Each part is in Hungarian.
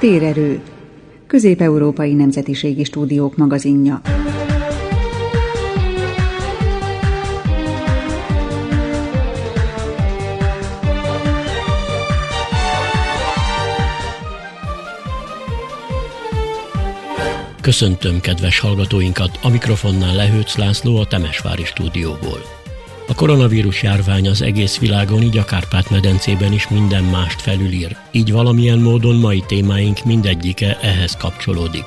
Térerő, Közép-Európai Nemzetiségi Stúdiók magazinja. Köszöntöm kedves hallgatóinkat, a mikrofonnál Lehőc László a Temesvári stúdióból. Koronavírus járvány az egész világon, így a Kárpát-medencében is minden mást felülír, így valamilyen módon mai témáink mindegyike ehhez kapcsolódik.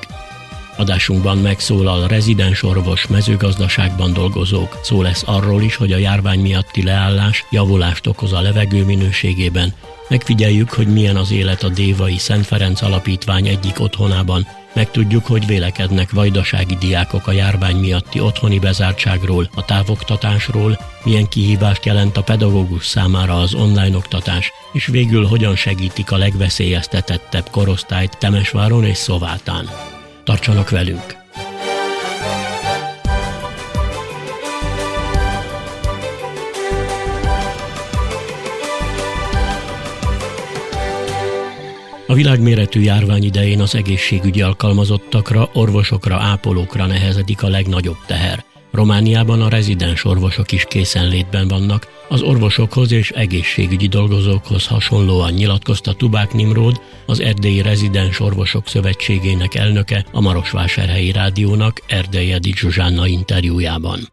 Adásunkban megszólal rezidens orvos mezőgazdaságban dolgozók, szó lesz arról is, hogy a járvány miatti leállás javulást okoz a levegő minőségében, megfigyeljük, hogy milyen az élet a Dévai Szent Ferenc Alapítvány egyik otthonában, Megtudjuk, hogy vélekednek vajdasági diákok a járvány miatti otthoni bezártságról, a távoktatásról, milyen kihívást jelent a pedagógus számára az online oktatás, és végül hogyan segítik a legveszélyeztetettebb korosztályt Temesváron és Szovátán. Tartsanak velünk! A világméretű járvány idején az egészségügyi alkalmazottakra, orvosokra, ápolókra nehezedik a legnagyobb teher. Romániában a rezidens orvosok is készenlétben vannak, az orvosokhoz és egészségügyi dolgozókhoz hasonlóan nyilatkozta Tubák Nimród, az Erdélyi Rezidens Orvosok Szövetségének elnöke a Marosvásárhelyi Rádiónak Erdélyi Edith Zsuzsánna interjújában.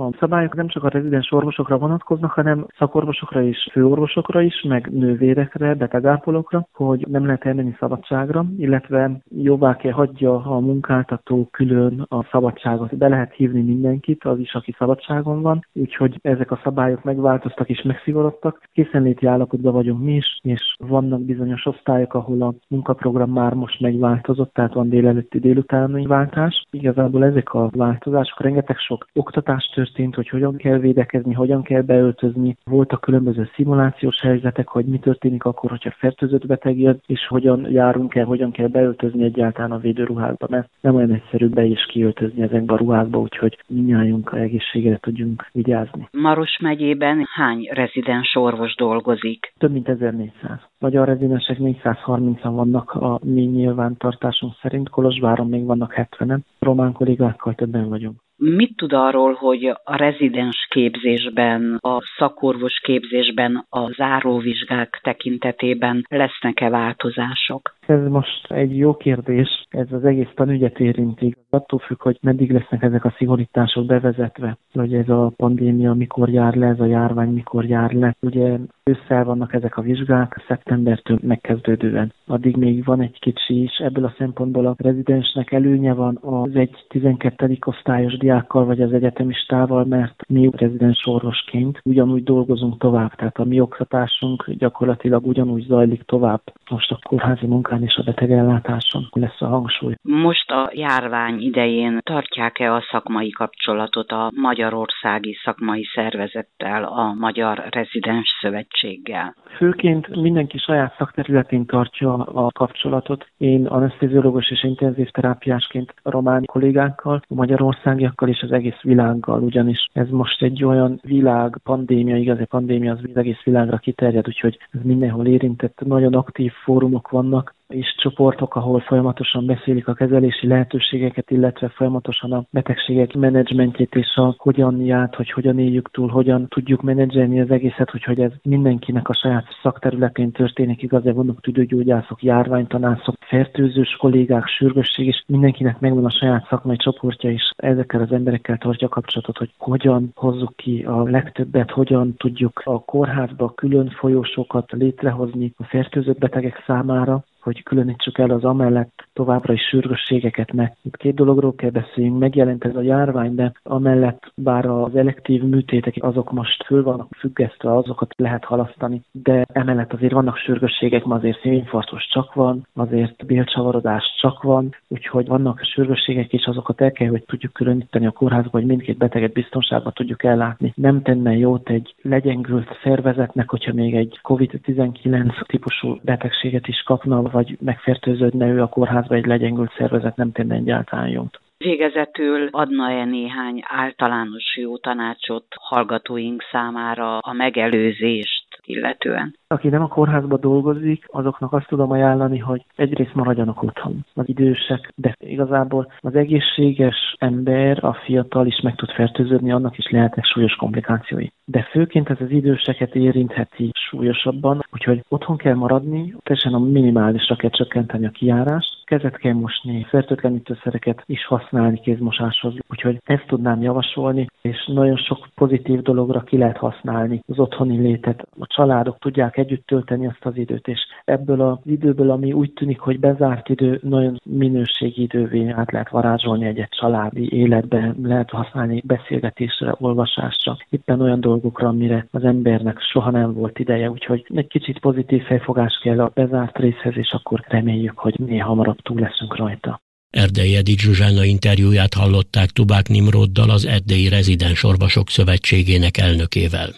A szabályok nem csak a rezidens orvosokra vonatkoznak, hanem szakorvosokra és főorvosokra is, meg nővérekre, betegápolókra, hogy nem lehet elmenni szabadságra, illetve jobbá kell hagyja a munkáltató külön a szabadságot. Be lehet hívni mindenkit, az is, aki szabadságon van, úgyhogy ezek a szabályok megváltoztak és megszigorodtak. Készenléti állapotban vagyunk mi is, és vannak bizonyos osztályok, ahol a munkaprogram már most megváltozott, tehát van délelőtti délutáni váltás. Igazából ezek a változások, rengeteg sok oktatást történt, hogy hogyan kell védekezni, hogyan kell beöltözni. Voltak különböző szimulációs helyzetek, hogy mi történik akkor, hogyha fertőzött beteg jön, és hogyan járunk el, hogyan kell beöltözni egyáltalán a védőruhákba, mert nem olyan egyszerű be is kiöltözni ezekbe a ruhákba, úgyhogy minnyájunk egészségre tudjunk vigyázni. Maros megyében hány rezidens orvos dolgozik? Több mint 1400. Magyar rezidensek 430-an vannak a mi nyilvántartásunk szerint, Kolozsváron még vannak 70-en, román kollégákkal többen vagyunk. Mit tud arról, hogy a rezidens képzésben, a szakorvos képzésben, a záróvizsgák tekintetében lesznek-e változások? Ez most egy jó kérdés, ez az egész tanügyet érinti. Attól függ, hogy meddig lesznek ezek a szigorítások bevezetve, hogy ez a pandémia mikor jár le, ez a járvány mikor jár le. Ugye ősszel vannak ezek a vizsgák, szeptembertől megkezdődően. Addig még van egy kicsi is, ebből a szempontból a rezidensnek előnye van az egy 12. osztályos diákkal vagy az egyetemistával, mert mi rezidens orvosként ugyanúgy dolgozunk tovább, tehát a mi oktatásunk gyakorlatilag ugyanúgy zajlik tovább. Most a kórházi munkán és a betegellátáson lesz a hangsúly. Most a járvány idején tartják-e a szakmai kapcsolatot a Magyarországi Szakmai Szervezettel, a Magyar Rezidens Szövetséggel? Főként mindenki saját szakterületén tartja a kapcsolatot. Én anesteziológus és intenzív terápiásként a román kollégákkal, a magyarországiakkal és az egész világgal, ugyanis ez most egy olyan világ pandémia, igazi pandémia, az egész világra kiterjed, úgyhogy ez mindenhol érintett. Nagyon aktív fórumok vannak, és csoportok, ahol folyamatosan beszélik a kezelési lehetőségeket, illetve folyamatosan a betegségek menedzsmentjét és a hogyan járt, hogy hogyan éljük túl, hogyan tudjuk menedzselni az egészet, hogy, hogy ez mindenkinek a saját szakterületén történik, igazán vannak tüdőgyógyászok, járványtanászok, fertőzős kollégák, sürgősség, és mindenkinek megvan a saját szakmai csoportja, és ezekkel az emberekkel tartja a kapcsolatot, hogy hogyan hozzuk ki a legtöbbet, hogyan tudjuk a kórházba külön folyósokat létrehozni a fertőzött betegek számára, hogy különítsük el az amellett továbbra is sürgősségeket, mert itt két dologról kell beszéljünk, megjelent ez a járvány, de amellett bár az elektív műtétek azok most föl vannak függesztve, azokat lehet halasztani, de emellett azért vannak sürgősségek, ma azért szívinfarktus csak van, azért bélcsavarodás csak van, úgyhogy vannak sürgősségek, és azokat el kell, hogy tudjuk különíteni a kórházba, hogy mindkét beteget biztonságban tudjuk ellátni. Nem tenne jót egy legyengült szervezetnek, hogyha még egy COVID-19 típusú betegséget is kapna, vagy megfertőződne ő a kórházba egy legyengült szervezet, nem tenne egyáltalán jót. Végezetül adna-e néhány általános jó tanácsot hallgatóink számára a megelőzést illetően. Aki nem a kórházba dolgozik, azoknak azt tudom ajánlani, hogy egyrészt maradjanak otthon az idősek, de igazából az egészséges ember, a fiatal is meg tud fertőződni, annak is lehetnek súlyos komplikációi. De főként ez az időseket érintheti súlyosabban, úgyhogy otthon kell maradni, teljesen a minimálisra kell csökkenteni a kiárást, kezet kell mosni, fertőtlenítőszereket is használni kézmosáshoz, úgyhogy ezt tudnám javasolni, és nagyon sok pozitív dologra ki lehet használni az otthoni létet. A családok tudják együtt tölteni azt az időt, és ebből az időből, ami úgy tűnik, hogy bezárt idő, nagyon minőségi idővé át lehet varázsolni egy-egy családi életbe, lehet használni beszélgetésre, olvasásra, éppen olyan dolgokra, amire az embernek soha nem volt ideje, úgyhogy egy kicsit pozitív fejfogás kell a bezárt részhez, és akkor reméljük, hogy minél hamarabb túl leszünk rajta. Erdei Edith Zsuzsána interjúját hallották Tubák Nimroddal, az Erdei Rezidens Orvosok Szövetségének elnökével.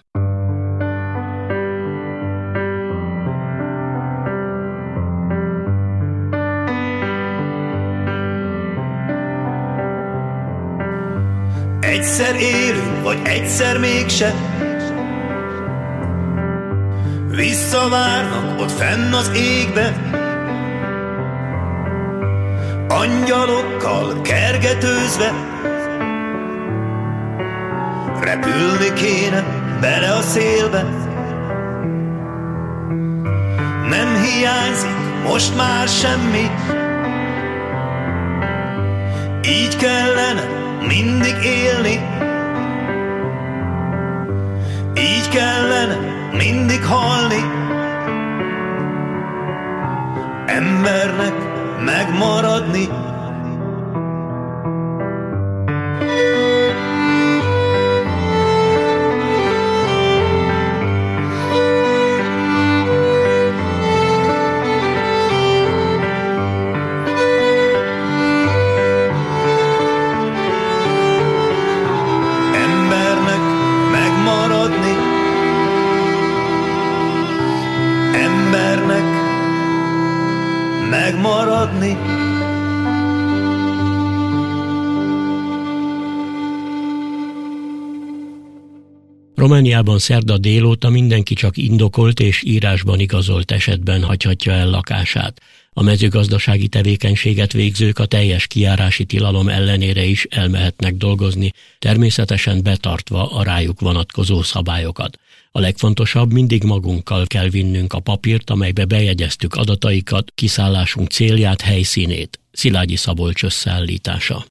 Egyszer élünk, vagy egyszer mégse Visszavárnak ott fenn az égbe Angyalokkal kergetőzve. Repülni kéne bele a szélbe. Nem hiányzik most már semmi. Így kellene mindig élni. Így kellene mindig halni. Embernek megmaradni Romániában szerda délóta mindenki csak indokolt és írásban igazolt esetben hagyhatja el lakását. A mezőgazdasági tevékenységet végzők a teljes kiárási tilalom ellenére is elmehetnek dolgozni, természetesen betartva a rájuk vonatkozó szabályokat. A legfontosabb, mindig magunkkal kell vinnünk a papírt, amelybe bejegyeztük adataikat, kiszállásunk célját, helyszínét. Szilágyi Szabolcs összeállítása.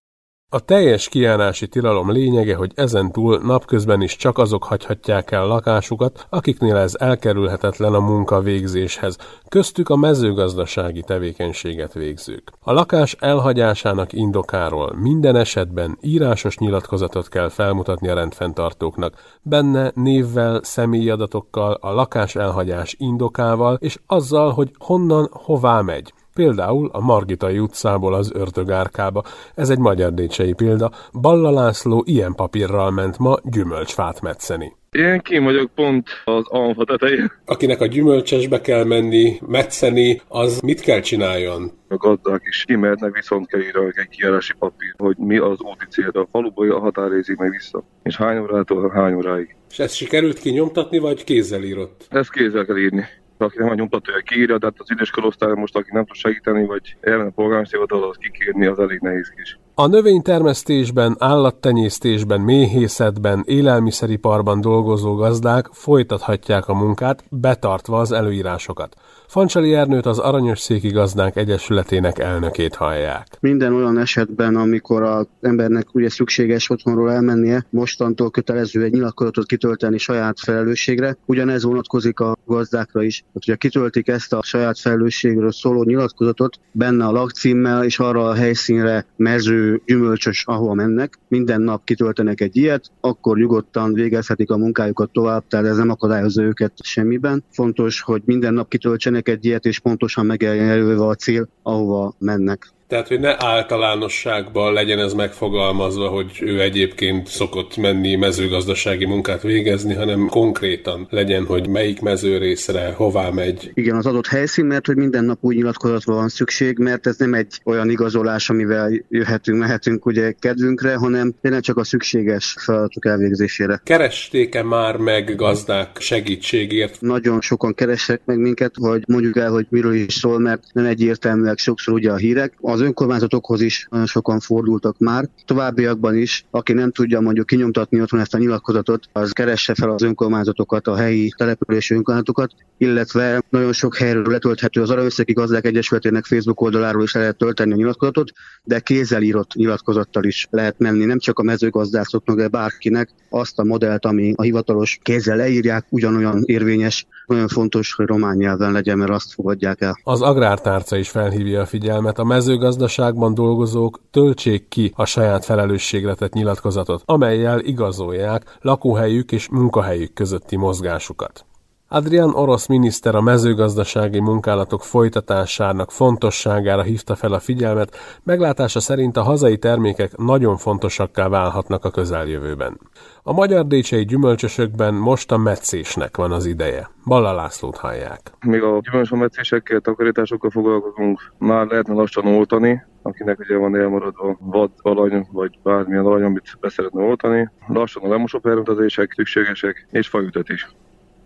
A teljes kijárási tilalom lényege, hogy ezentúl napközben is csak azok hagyhatják el lakásukat, akiknél ez elkerülhetetlen a munka végzéshez, köztük a mezőgazdasági tevékenységet végzők. A lakás elhagyásának indokáról minden esetben írásos nyilatkozatot kell felmutatni a rendfenntartóknak, benne névvel, személyi adatokkal, a lakás elhagyás indokával és azzal, hogy honnan, hová megy. Például a Margitai utcából az Ördögárkába. Ez egy magyar décsei példa. Balla László ilyen papírral ment ma gyümölcsfát metszeni. Én kim vagyok pont az alfa tetején. Akinek a gyümölcsesbe kell menni, metszeni, az mit kell csináljon? A gazdák is kimehetnek, viszont kell írni egy kijárási papír, hogy mi az úti cél, a faluba a határézik meg vissza. És hány órától hány óráig. És ezt sikerült kinyomtatni, vagy kézzel írott? Ezt kézzel kell írni aki nem a nyomtatója kiírja, de hát az idős korosztály most, aki nem tud segíteni, vagy elmen a polgármester az kikírni, az elég nehéz is. A növénytermesztésben, állattenyésztésben, méhészetben, élelmiszeriparban dolgozó gazdák folytathatják a munkát, betartva az előírásokat. Fancsali Ernőt az Aranyos Széki Gazdák Egyesületének elnökét hallják. Minden olyan esetben, amikor az embernek ugye szükséges otthonról elmennie, mostantól kötelező egy nyilatkozatot kitölteni saját felelősségre, ugyanez vonatkozik a gazdákra is. Tehát, hogyha kitöltik ezt a saját felelősségről szóló nyilatkozatot, benne a lakcímmel és arra a helyszínre mező, gyümölcsös, ahova mennek, minden nap kitöltenek egy ilyet, akkor nyugodtan végezhetik a munkájukat tovább, tehát ez nem akadályozza őket semmiben. Fontos, hogy minden nap kitöltsenek egy ilyet, és pontosan megjelölve a cél, ahova mennek. Tehát, hogy ne általánosságban legyen ez megfogalmazva, hogy ő egyébként szokott menni mezőgazdasági munkát végezni, hanem konkrétan legyen, hogy melyik mezőrészre, hová megy. Igen, az adott helyszín, mert hogy minden nap új nyilatkozatra van szükség, mert ez nem egy olyan igazolás, amivel jöhetünk, mehetünk ugye kedvünkre, hanem tényleg csak a szükséges feladatok elvégzésére. Keresték-e már meg gazdák segítségért? Nagyon sokan keresek meg minket, hogy mondjuk el, hogy miről is szól, mert nem egyértelműek sokszor ugye a hírek. Az önkormányzatokhoz is sokan fordultak már. Továbbiakban is, aki nem tudja mondjuk kinyomtatni otthon ezt a nyilatkozatot, az keresse fel az önkormányzatokat, a helyi települési önkormányzatokat, illetve nagyon sok helyről letölthető az Araösszegi Gazdák Egyesületének Facebook oldaláról is lehet tölteni a nyilatkozatot, de kézzel írott nyilatkozattal is lehet menni, nem csak a mezőgazdászoknak, de bárkinek azt a modellt, ami a hivatalos kézzel leírják, ugyanolyan érvényes, nagyon fontos, hogy román nyelven legyen, mert azt fogadják el. Az agrártárca is felhívja a figyelmet. A mezőgazdaságban dolgozók töltsék ki a saját felelősségre tett nyilatkozatot, amelyel igazolják lakóhelyük és munkahelyük közötti mozgásukat. Adrian orosz miniszter a mezőgazdasági munkálatok folytatásának fontosságára hívta fel a figyelmet, meglátása szerint a hazai termékek nagyon fontosakká válhatnak a közeljövőben. A magyar décsei gyümölcsösökben most a meccésnek van az ideje. Balla Lászlót hallják. Még a gyümölcs a meccésekkel, takarításokkal foglalkozunk, már lehetne lassan oltani, akinek ugye van elmaradva vad, alany, vagy bármilyen alany, amit beszeretne oltani. Lassan a lemosó permetezések szükségesek, és fajütet is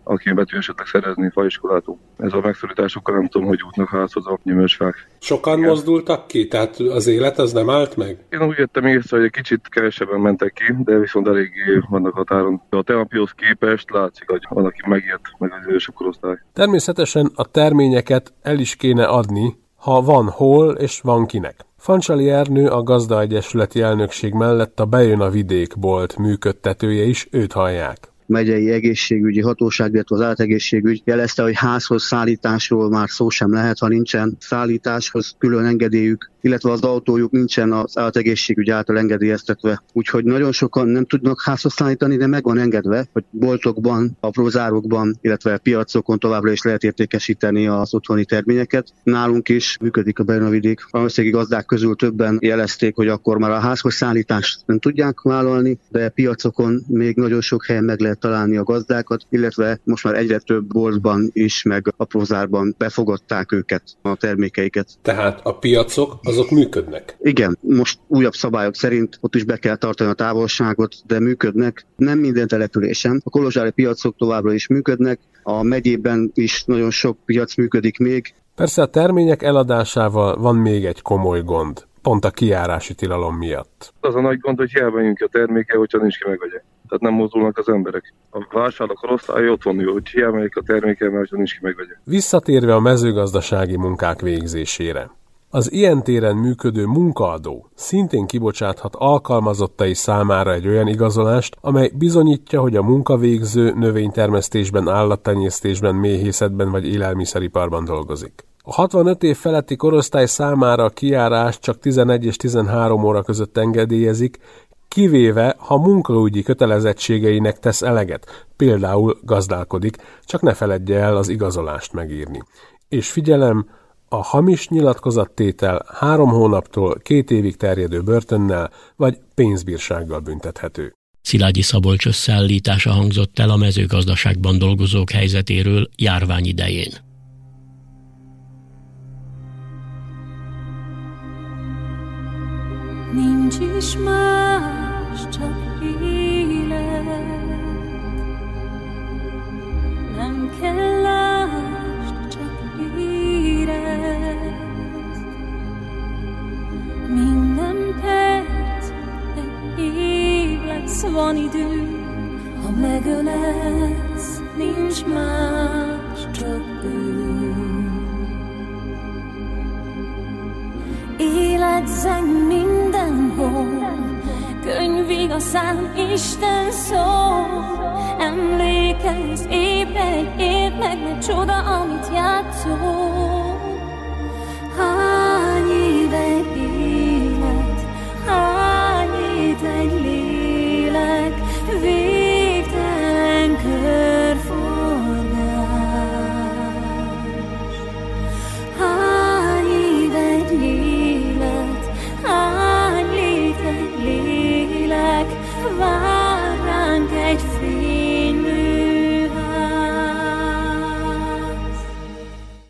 aki be tud esetleg szerezni faiskolától. Ez a megszorításokkal nem tudom, hogy jutnak házhoz a gyümölcsfák. Sokan Igen. mozdultak ki? Tehát az élet az nem állt meg? Én úgy jöttem észre, hogy egy kicsit kevesebben mentek ki, de viszont eléggé vannak határon. A teapihoz képest látszik, hogy van, aki megjött, meg az idősebb korosztály. Természetesen a terményeket el is kéne adni, ha van hol és van kinek. Fancsali Ernő a Gazda Egyesületi elnökség mellett a Bejön a vidékbolt működtetője is, őt hallják megyei egészségügyi hatóság, illetve az átegészségügy jelezte, hogy házhoz szállításról már szó sem lehet, ha nincsen szállításhoz külön engedélyük, illetve az autójuk nincsen az átegészségügy által engedélyeztetve. Úgyhogy nagyon sokan nem tudnak házhoz szállítani, de meg van engedve, hogy boltokban, aprózárokban, illetve piacokon továbbra is lehet értékesíteni az otthoni terményeket. Nálunk is működik a Bernavidék. A összegi gazdák közül többen jelezték, hogy akkor már a házhoz szállítást nem tudják vállalni, de piacokon még nagyon sok helyen meg lehet lehet találni a gazdákat, illetve most már egyre több boltban is, meg aprózárban befogadták őket, a termékeiket. Tehát a piacok azok működnek? Igen, most újabb szabályok szerint ott is be kell tartani a távolságot, de működnek. Nem minden településen. A kolozsári piacok továbbra is működnek, a megyében is nagyon sok piac működik még. Persze a termények eladásával van még egy komoly gond pont a kiárási tilalom miatt. Az a nagy gond, hogy hiába a terméke, hogyha nincs ki megvegye tehát nem mozdulnak az emberek. A vásárlók korosztály ott van, hogy hiába a terméke, mert nincs ki megvegye. Visszatérve a mezőgazdasági munkák végzésére. Az ilyen téren működő munkaadó szintén kibocsáthat alkalmazottai számára egy olyan igazolást, amely bizonyítja, hogy a munkavégző növénytermesztésben, állattenyésztésben, méhészetben vagy élelmiszeriparban dolgozik. A 65 év feletti korosztály számára a kiárás csak 11 és 13 óra között engedélyezik, kivéve ha munkaügyi kötelezettségeinek tesz eleget, például gazdálkodik, csak ne feledje el az igazolást megírni. És figyelem, a hamis nyilatkozattétel három hónaptól két évig terjedő börtönnel vagy pénzbírsággal büntethető. Szilágyi Szabolcs összeállítása hangzott el a mezőgazdaságban dolgozók helyzetéről járvány idején. Nincs is már csak élet. Nem kell lásd, csak érezd. Minden perc egy év lesz, van idő, ha megölesz, nincs más, csak ő. Élet zeng mindenhol, könyvig szám Isten szó Emlékezz, ébredj, érd meg, mert csoda, amit játszol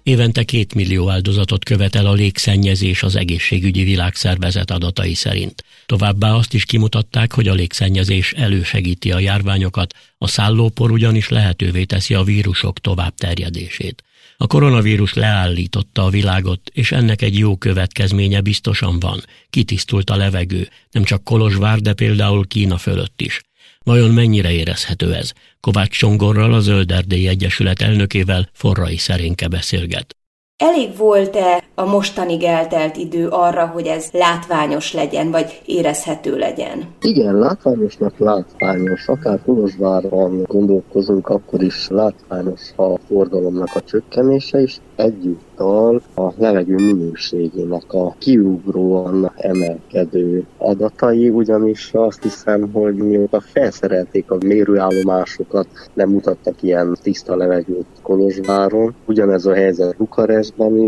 Évente két millió áldozatot követel a légszennyezés az egészségügyi világszervezet adatai szerint. Továbbá azt is kimutatták, hogy a légszennyezés elősegíti a járványokat, a szállópor ugyanis lehetővé teszi a vírusok tovább terjedését. A koronavírus leállította a világot, és ennek egy jó következménye biztosan van. Kitisztult a levegő, nem csak Kolozsvár, de például Kína fölött is. Vajon mennyire érezhető ez? Kovács Csongorral, a Zöld Erdély Egyesület elnökével Forrai Szerénke beszélget. Elég volt-e a mostanig eltelt idő arra, hogy ez látványos legyen, vagy érezhető legyen? Igen, látványosnak látványos. Akár Kolozsvárban gondolkozunk, akkor is látványos a fordalomnak a csökkenése, és egyúttal a levegő minőségének a kiugróan emelkedő adatai, ugyanis azt hiszem, hogy mióta felszerelték a mérőállomásokat, nem mutattak ilyen tiszta levegőt Kolozsváron. Ugyanez a helyzet Bukarestben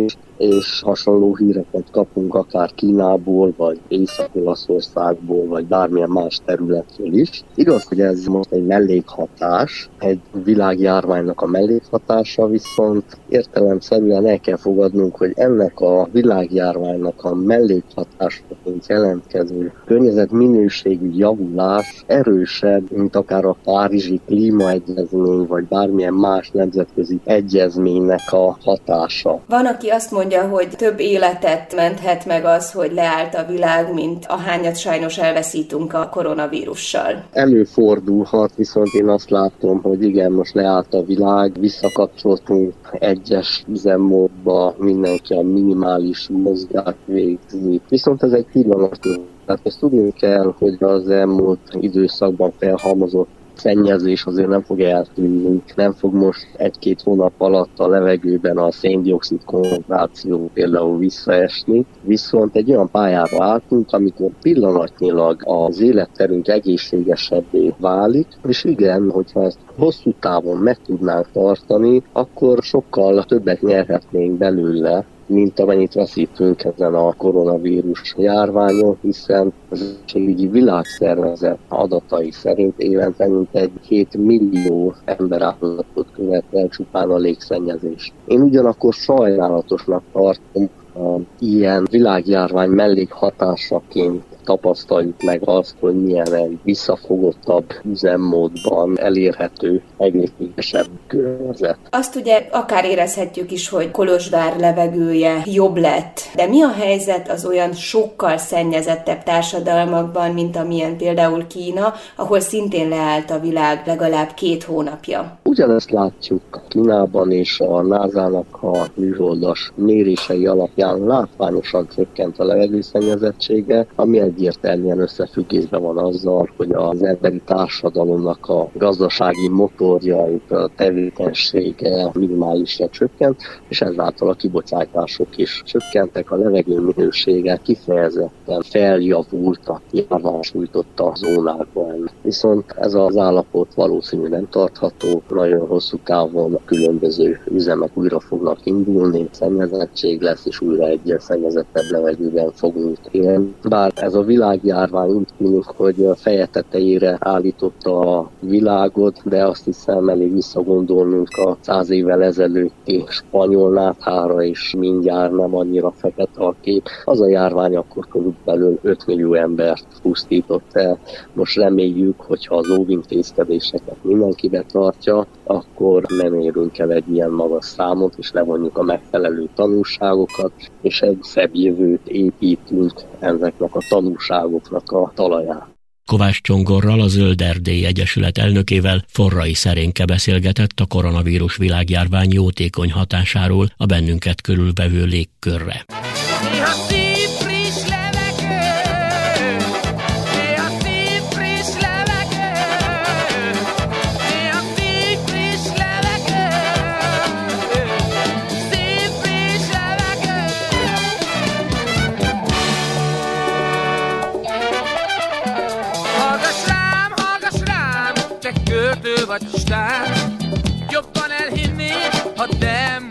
is, és hasonló híreket kapunk akár Kínából, vagy Észak-Olaszországból, vagy bármilyen más területről is. Igaz, hogy ez most egy mellékhatás, egy világjárványnak a mellékhatása, viszont értelemszerűen el kell fogadnunk, hogy ennek a világjárványnak a mellékhatásaként jelentkező környezetminőségű javulás erősebb, mint akár a Párizsi klímaegyezmény, vagy bármilyen más nemzetközi egyezménynek a hatása. Van, aki azt mondja, mondja, hogy több életet menthet meg az, hogy leállt a világ, mint ahányat sajnos elveszítünk a koronavírussal. Előfordulhat, viszont én azt látom, hogy igen, most leállt a világ, visszakapcsoltunk egyes üzemmódba, mindenki a minimális mozgát végzi. Viszont ez egy pillanatnyi tehát ezt tudni kell, hogy az elmúlt időszakban felhalmozott szennyezés azért nem fog eltűnni, nem fog most egy-két hónap alatt a levegőben a széndiokszid koncentráció például visszaesni, viszont egy olyan pályára álltunk, amikor pillanatnyilag az életterünk egészségesebbé válik, és igen, hogyha ezt hosszú távon meg tudnánk tartani, akkor sokkal többet nyerhetnénk belőle, mint amennyit veszítünk ezen a koronavírus járványon, hiszen az egészségügyi világszervezet adatai szerint évente egy 7 millió ember állapotot követel csupán a légszennyezés. Én ugyanakkor sajnálatosnak tartom a ilyen világjárvány mellékhatásaként tapasztaljuk meg azt, hogy milyen egy visszafogottabb üzemmódban elérhető egészségesebb körzet. Azt ugye akár érezhetjük is, hogy Kolozsvár levegője jobb lett, de mi a helyzet az olyan sokkal szennyezettebb társadalmakban, mint amilyen például Kína, ahol szintén leállt a világ legalább két hónapja? Ugyanezt látjuk Kínában és a NASA-nak a műholdas mérései alapján látványosan csökkent a levegőszennyezettsége, ami egy egyértelműen összefüggésben van azzal, hogy az emberi társadalomnak a gazdasági motorja, a tevékenysége minimálisra csökkent, és ezáltal a kibocsátások is csökkentek, a levegő minősége kifejezetten feljavult a járvány a zónákban. Viszont ez az állapot valószínűleg nem tartható, nagyon hosszú távon különböző üzemek újra fognak indulni, szennyezettség lesz, és újra egy szennyezettebb levegőben fogunk élni. Bár ez a világjárvány úgy tűnik, hogy a feje tetejére állította a világot, de azt hiszem elég visszagondolnunk a száz évvel ezelőtti spanyol náthára, és mindjárt nem annyira fekete a kép. Az a járvány akkor körülbelül 5 millió embert pusztított el. Most reméljük, hogyha az óvintézkedéseket mindenki betartja, akkor nem érünk el egy ilyen magas számot, és levonjuk a megfelelő tanulságokat, és egy szebb jövőt építünk ezeknek a tanulságoknak a talaján. Kovács Csongorral, a Zöld Erdély Egyesület elnökével Forrai Szerénke beszélgetett a koronavírus világjárvány jótékony hatásáról a bennünket körülvevő légkörre. Elhinnéd, ha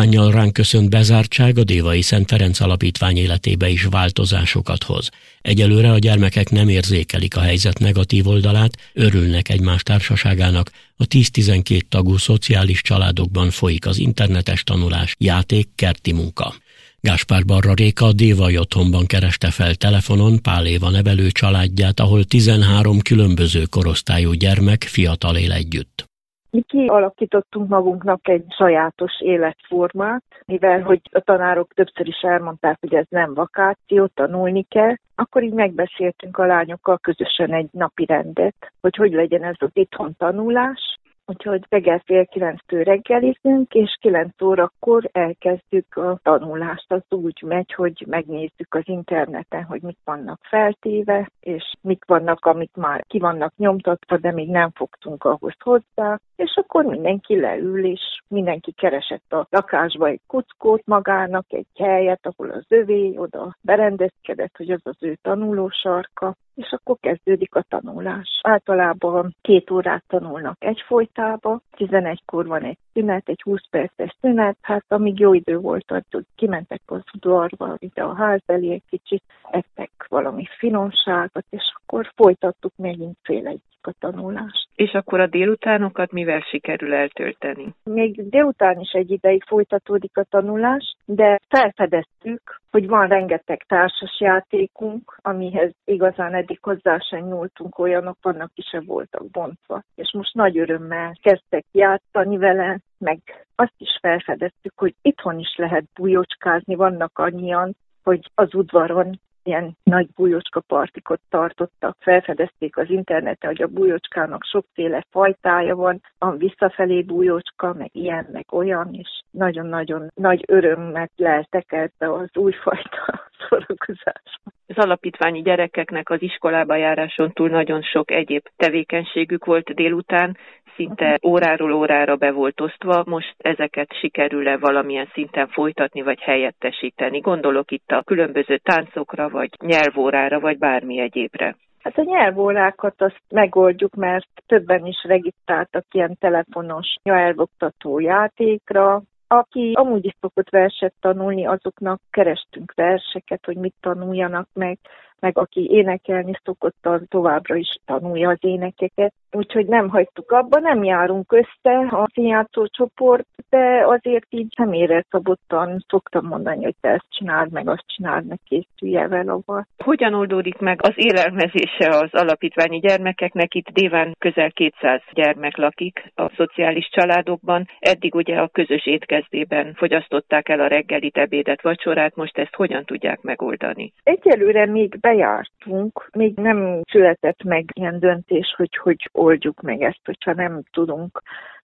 járványjal ránk köszönt bezártság a Dévai Szent Ferenc Alapítvány életébe is változásokat hoz. Egyelőre a gyermekek nem érzékelik a helyzet negatív oldalát, örülnek egymás társaságának, a 10-12 tagú szociális családokban folyik az internetes tanulás, játék, kerti munka. Gáspár Barra Réka a Dévai otthonban kereste fel telefonon Pál Éva nevelő családját, ahol 13 különböző korosztályú gyermek fiatal él együtt. Mi kialakítottunk magunknak egy sajátos életformát, mivel hogy a tanárok többször is elmondták, hogy ez nem vakáció, tanulni kell, akkor így megbeszéltünk a lányokkal közösen egy napi rendet, hogy hogy legyen ez az itthon tanulás, Úgyhogy reggel fél kilenctől reggelizünk, és kilenc órakor elkezdjük a tanulást. Az úgy megy, hogy megnézzük az interneten, hogy mik vannak feltéve, és mik vannak, amik már ki vannak nyomtatva, de még nem fogtunk ahhoz hozzá. És akkor mindenki leül, és mindenki keresett a lakásba egy kuckót magának, egy helyet, ahol az övé oda berendezkedett, hogy az az ő tanulósarka, és akkor kezdődik a tanulás. Általában két órát tanulnak egyfolytába, 11-kor van egy szünet, egy 20 perces szünet, hát amíg jó idő volt, addig kimentek az udvarba, ide a ház elé egy kicsit, ettek valami finomságot, és akkor folytattuk megint fél egyik a tanulást. És akkor a délutánokat mivel sikerül eltölteni? Még délután is egy ideig folytatódik a tanulás, de felfedeztük, hogy van rengeteg társas játékunk, amihez igazán eddig hozzá sem nyúltunk, olyanok vannak, ki se voltak bontva. És most nagy örömmel kezdtek játszani vele, meg azt is felfedeztük, hogy itthon is lehet bujócskázni, vannak annyian, hogy az udvaron ilyen nagy bújócska partikot tartottak, felfedezték az interneten, hogy a bújócskának sokféle fajtája van, van visszafelé bújócska, meg ilyen, meg olyan, és nagyon-nagyon nagy örömmet leltek ebbe az újfajta szórakozásba. Az alapítványi gyerekeknek az iskolába járáson túl nagyon sok egyéb tevékenységük volt délután, szinte óráról órára be volt osztva, most ezeket sikerül-e valamilyen szinten folytatni vagy helyettesíteni? Gondolok itt a különböző táncokra, vagy nyelvórára, vagy bármi egyébre. Hát a nyelvórákat azt megoldjuk, mert többen is regisztráltak ilyen telefonos nyelvoktató játékra, aki amúgy is szokott verset tanulni, azoknak kerestünk verseket, hogy mit tanuljanak meg, meg aki énekelni szokott, az továbbra is tanulja az énekeket. Úgyhogy nem hagytuk abba, nem járunk össze a színjátszó csoport, de azért így személyre szabottan szoktam mondani, hogy te ezt csináld, meg azt csináld, meg készülj vele Hogyan oldódik meg az élelmezése az alapítványi gyermekeknek? Itt déván közel 200 gyermek lakik a szociális családokban. Eddig ugye a közös étkezdében fogyasztották el a reggelit, ebédet, vacsorát, most ezt hogyan tudják megoldani? Egyelőre még bejártunk, még nem született meg ilyen döntés, hogy hogy oldjuk meg ezt, hogyha nem tudunk.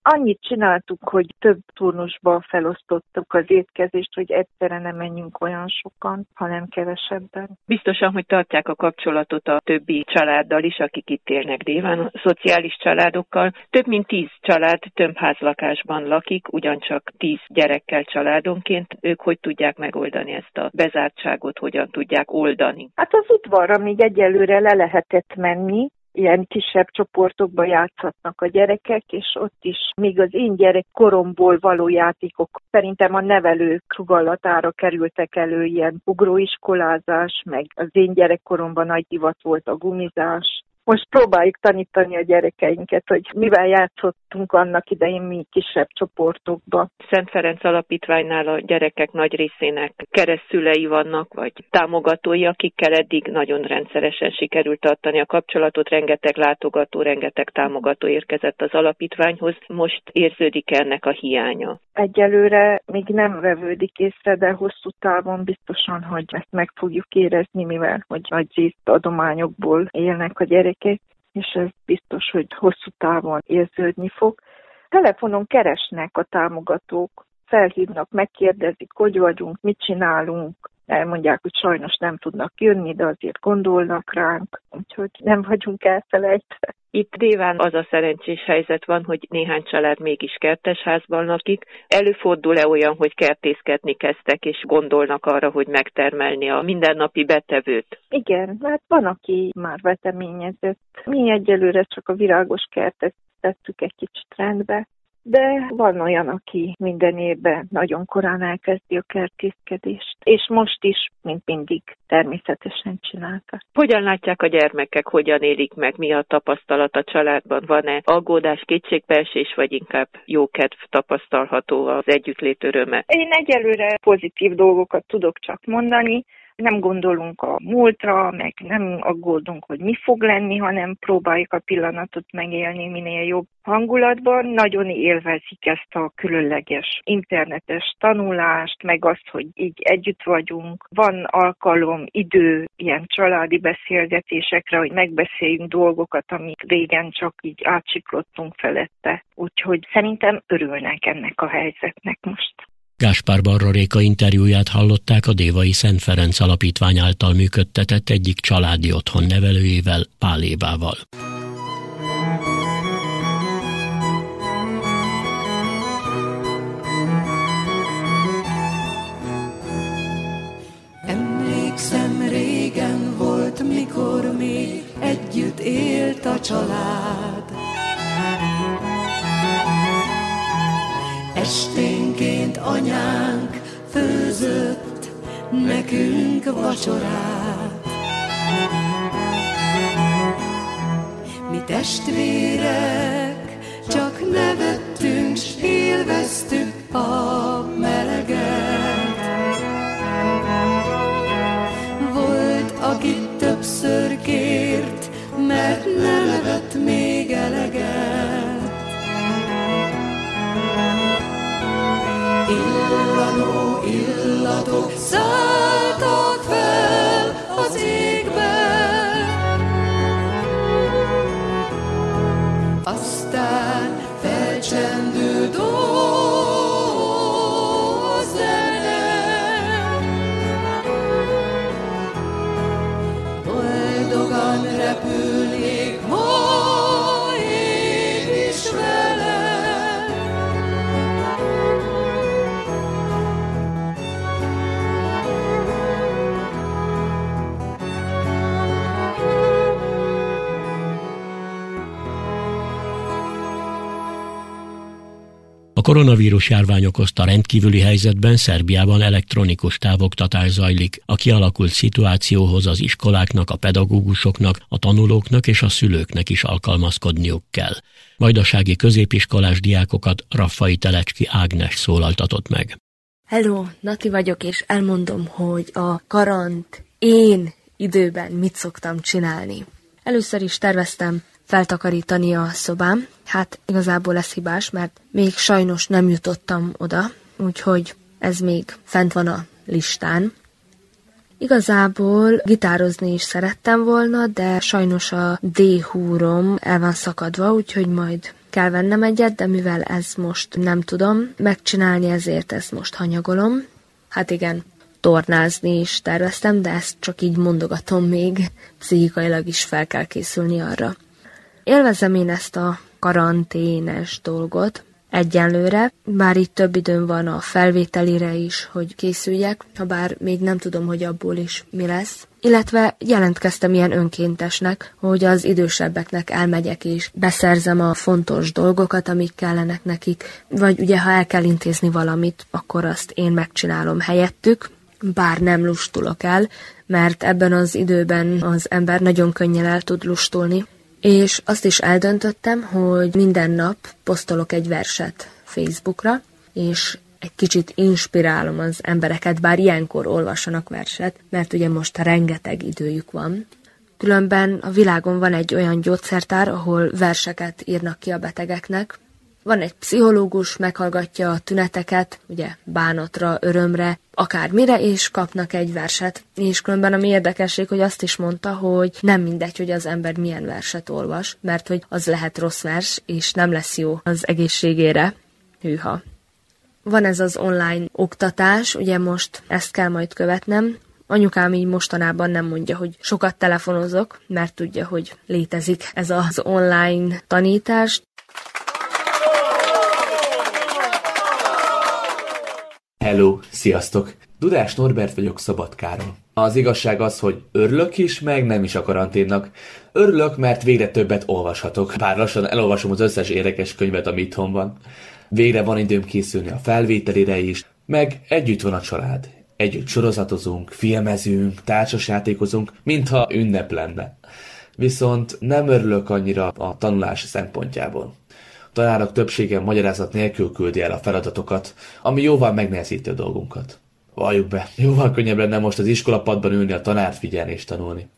Annyit csináltuk, hogy több turnusba felosztottuk az étkezést, hogy egyszerre nem menjünk olyan sokan, hanem kevesebben. Biztosan, hogy tartják a kapcsolatot a többi családdal is, akik itt élnek déván, a szociális családokkal. Több mint tíz család tömbházlakásban lakik, ugyancsak tíz gyerekkel családonként. Ők hogy tudják megoldani ezt a bezártságot, hogyan tudják oldani? Hát az udvarra még egyelőre le lehetett menni, ilyen kisebb csoportokba játszhatnak a gyerekek, és ott is még az én gyerek koromból való játékok szerintem a nevelők sugallatára kerültek elő, ilyen ugróiskolázás, meg az én gyerekkoromban nagy divat volt a gumizás, Most próbáljuk tanítani a gyerekeinket, hogy mivel játszottunk annak idején mi kisebb csoportokba. Szent Ferenc Alapítványnál a gyerekek nagy részének keresztülei vannak, vagy támogatói, akikkel eddig nagyon rendszeresen sikerült tartani a kapcsolatot, rengeteg látogató, rengeteg támogató érkezett az alapítványhoz. Most érződik ennek a hiánya. Egyelőre még nem vevődik észre, de hosszú távon biztosan, hogy ezt meg fogjuk érezni, mivel hogy nagy részt adományokból élnek a gyerekek, és ez biztos, hogy hosszú távon érződni fog. Telefonon keresnek a támogatók, felhívnak, megkérdezik, hogy vagyunk, mit csinálunk, elmondják, hogy sajnos nem tudnak jönni, de azért gondolnak ránk, úgyhogy nem vagyunk elfelejtve. Itt Déván az a szerencsés helyzet van, hogy néhány család mégis kertesházban lakik. Előfordul-e olyan, hogy kertészkedni kezdtek, és gondolnak arra, hogy megtermelni a mindennapi betevőt? Igen, hát van, aki már veteményezett. Mi egyelőre csak a virágos kertet tettük egy kicsit rendbe, de van olyan, aki minden évben nagyon korán elkezdi a kertészkedést, és most is, mint mindig, természetesen csinálta. Hogyan látják a gyermekek, hogyan élik meg, mi a tapasztalat a családban? Van-e aggódás, kétségbeesés, vagy inkább jókedv tapasztalható az együttlét öröme? Én egyelőre pozitív dolgokat tudok csak mondani, nem gondolunk a múltra, meg nem aggódunk, hogy mi fog lenni, hanem próbáljuk a pillanatot megélni minél jobb hangulatban. Nagyon élvezik ezt a különleges internetes tanulást, meg azt, hogy így együtt vagyunk. Van alkalom, idő ilyen családi beszélgetésekre, hogy megbeszéljünk dolgokat, amik régen csak így átsiklottunk felette. Úgyhogy szerintem örülnek ennek a helyzetnek most. Gáspár Barraréka interjúját hallották a Dévai Szent Ferenc Alapítvány által működtetett egyik családi otthon nevelőjével, Pálébával. Emlékszem, régen volt, mikor még együtt élt a család. Esténként anyánk főzött nekünk vacsorát. Mi testvérek csak nevettünk, s élveztük a meleget. Volt, aki többször kért, mert nem evett So koronavírus járvány okozta rendkívüli helyzetben Szerbiában elektronikus távoktatás zajlik. A kialakult szituációhoz az iskoláknak, a pedagógusoknak, a tanulóknak és a szülőknek is alkalmazkodniuk kell. Vajdasági középiskolás diákokat Raffai Telecski Ágnes szólaltatott meg. Hello, Nati vagyok, és elmondom, hogy a karant én időben mit szoktam csinálni. Először is terveztem feltakarítani a szobám. Hát igazából lesz hibás, mert még sajnos nem jutottam oda, úgyhogy ez még fent van a listán. Igazából gitározni is szerettem volna, de sajnos a D-húrom el van szakadva, úgyhogy majd kell vennem egyet, de mivel ez most nem tudom megcsinálni, ezért ezt most hanyagolom. Hát igen, tornázni is terveztem, de ezt csak így mondogatom még, pszichikailag is fel kell készülni arra. Élvezem én ezt a karanténes dolgot egyenlőre, bár itt több időm van a felvételire is, hogy készüljek, ha bár még nem tudom, hogy abból is mi lesz. Illetve jelentkeztem ilyen önkéntesnek, hogy az idősebbeknek elmegyek és beszerzem a fontos dolgokat, amik kellenek nekik, vagy ugye ha el kell intézni valamit, akkor azt én megcsinálom helyettük, bár nem lustulok el, mert ebben az időben az ember nagyon könnyen el tud lustulni, és azt is eldöntöttem, hogy minden nap posztolok egy verset Facebookra, és egy kicsit inspirálom az embereket, bár ilyenkor olvassanak verset, mert ugye most rengeteg időjük van. Különben a világon van egy olyan gyógyszertár, ahol verseket írnak ki a betegeknek, van egy pszichológus, meghallgatja a tüneteket, ugye bánatra, örömre, akármire, és kapnak egy verset. És különben ami érdekesség, hogy azt is mondta, hogy nem mindegy, hogy az ember milyen verset olvas, mert hogy az lehet rossz vers, és nem lesz jó az egészségére. Hűha. Van ez az online oktatás, ugye most ezt kell majd követnem, Anyukám így mostanában nem mondja, hogy sokat telefonozok, mert tudja, hogy létezik ez az online tanítás. Hello, sziasztok! Dudás Norbert vagyok Szabadkáról. Az igazság az, hogy örülök is, meg nem is a karanténnak. Örülök, mert végre többet olvashatok, bár lassan elolvasom az összes érdekes könyvet, ami itthon van. Végre van időm készülni a felvételire is, meg együtt van a család. Együtt sorozatozunk, filmezünk, társasjátékozunk, mintha ünnep lenne. Viszont nem örülök annyira a tanulás szempontjából tanárok többsége magyarázat nélkül küldi el a feladatokat, ami jóval megnehezíti a dolgunkat. Valljuk be, jóval könnyebb lenne most az iskolapadban ülni a tanárt figyelni és tanulni.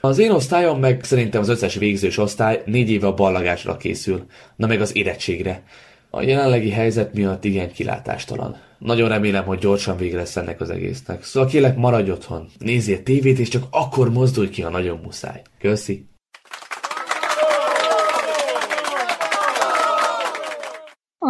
Az én osztályom meg szerintem az összes végzős osztály négy éve a ballagásra készül, na meg az érettségre. A jelenlegi helyzet miatt igen kilátástalan. Nagyon remélem, hogy gyorsan vége lesz ennek az egésznek. Szóval kérlek, maradj otthon, nézzél tévét, és csak akkor mozdulj ki, ha nagyon muszáj. Köszi!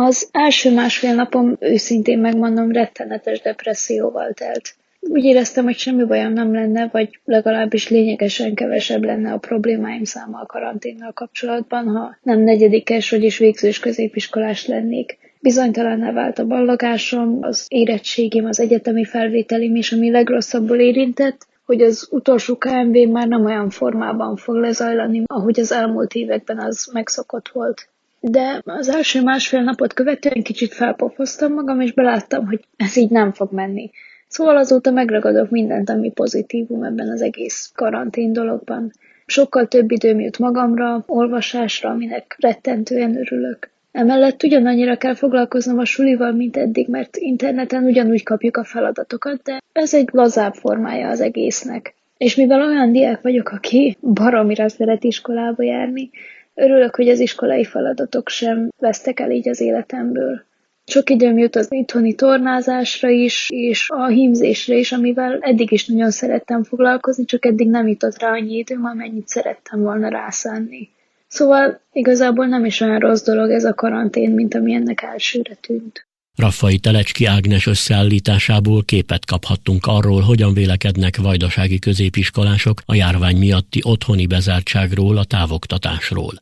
Az első másfél napom őszintén megmondom rettenetes depresszióval telt. Úgy éreztem, hogy semmi bajom nem lenne, vagy legalábbis lényegesen kevesebb lenne a problémáim száma a karanténnal kapcsolatban, ha nem negyedikes, vagyis végzős középiskolás lennék. Bizonytalan vált a ballagásom, az érettségim, az egyetemi felvételim és ami legrosszabbul érintett, hogy az utolsó KMV már nem olyan formában fog lezajlani, ahogy az elmúlt években az megszokott volt de az első másfél napot követően kicsit felpofoztam magam, és beláttam, hogy ez így nem fog menni. Szóval azóta megragadok mindent, ami pozitívum ebben az egész karantén dologban. Sokkal több időm jut magamra, olvasásra, aminek rettentően örülök. Emellett ugyanannyira kell foglalkoznom a sulival, mint eddig, mert interneten ugyanúgy kapjuk a feladatokat, de ez egy lazább formája az egésznek. És mivel olyan diák vagyok, aki baromira szeret iskolába járni, Örülök, hogy az iskolai feladatok sem vesztek el így az életemből. Sok időm jut az itthoni tornázásra is, és a hímzésre is, amivel eddig is nagyon szerettem foglalkozni, csak eddig nem jutott rá annyi időm, amennyit szerettem volna rászánni. Szóval igazából nem is olyan rossz dolog ez a karantén, mint ami ennek elsőre tűnt. Raffai Telecski Ágnes összeállításából képet kaphattunk arról, hogyan vélekednek vajdasági középiskolások a járvány miatti otthoni bezártságról, a távoktatásról.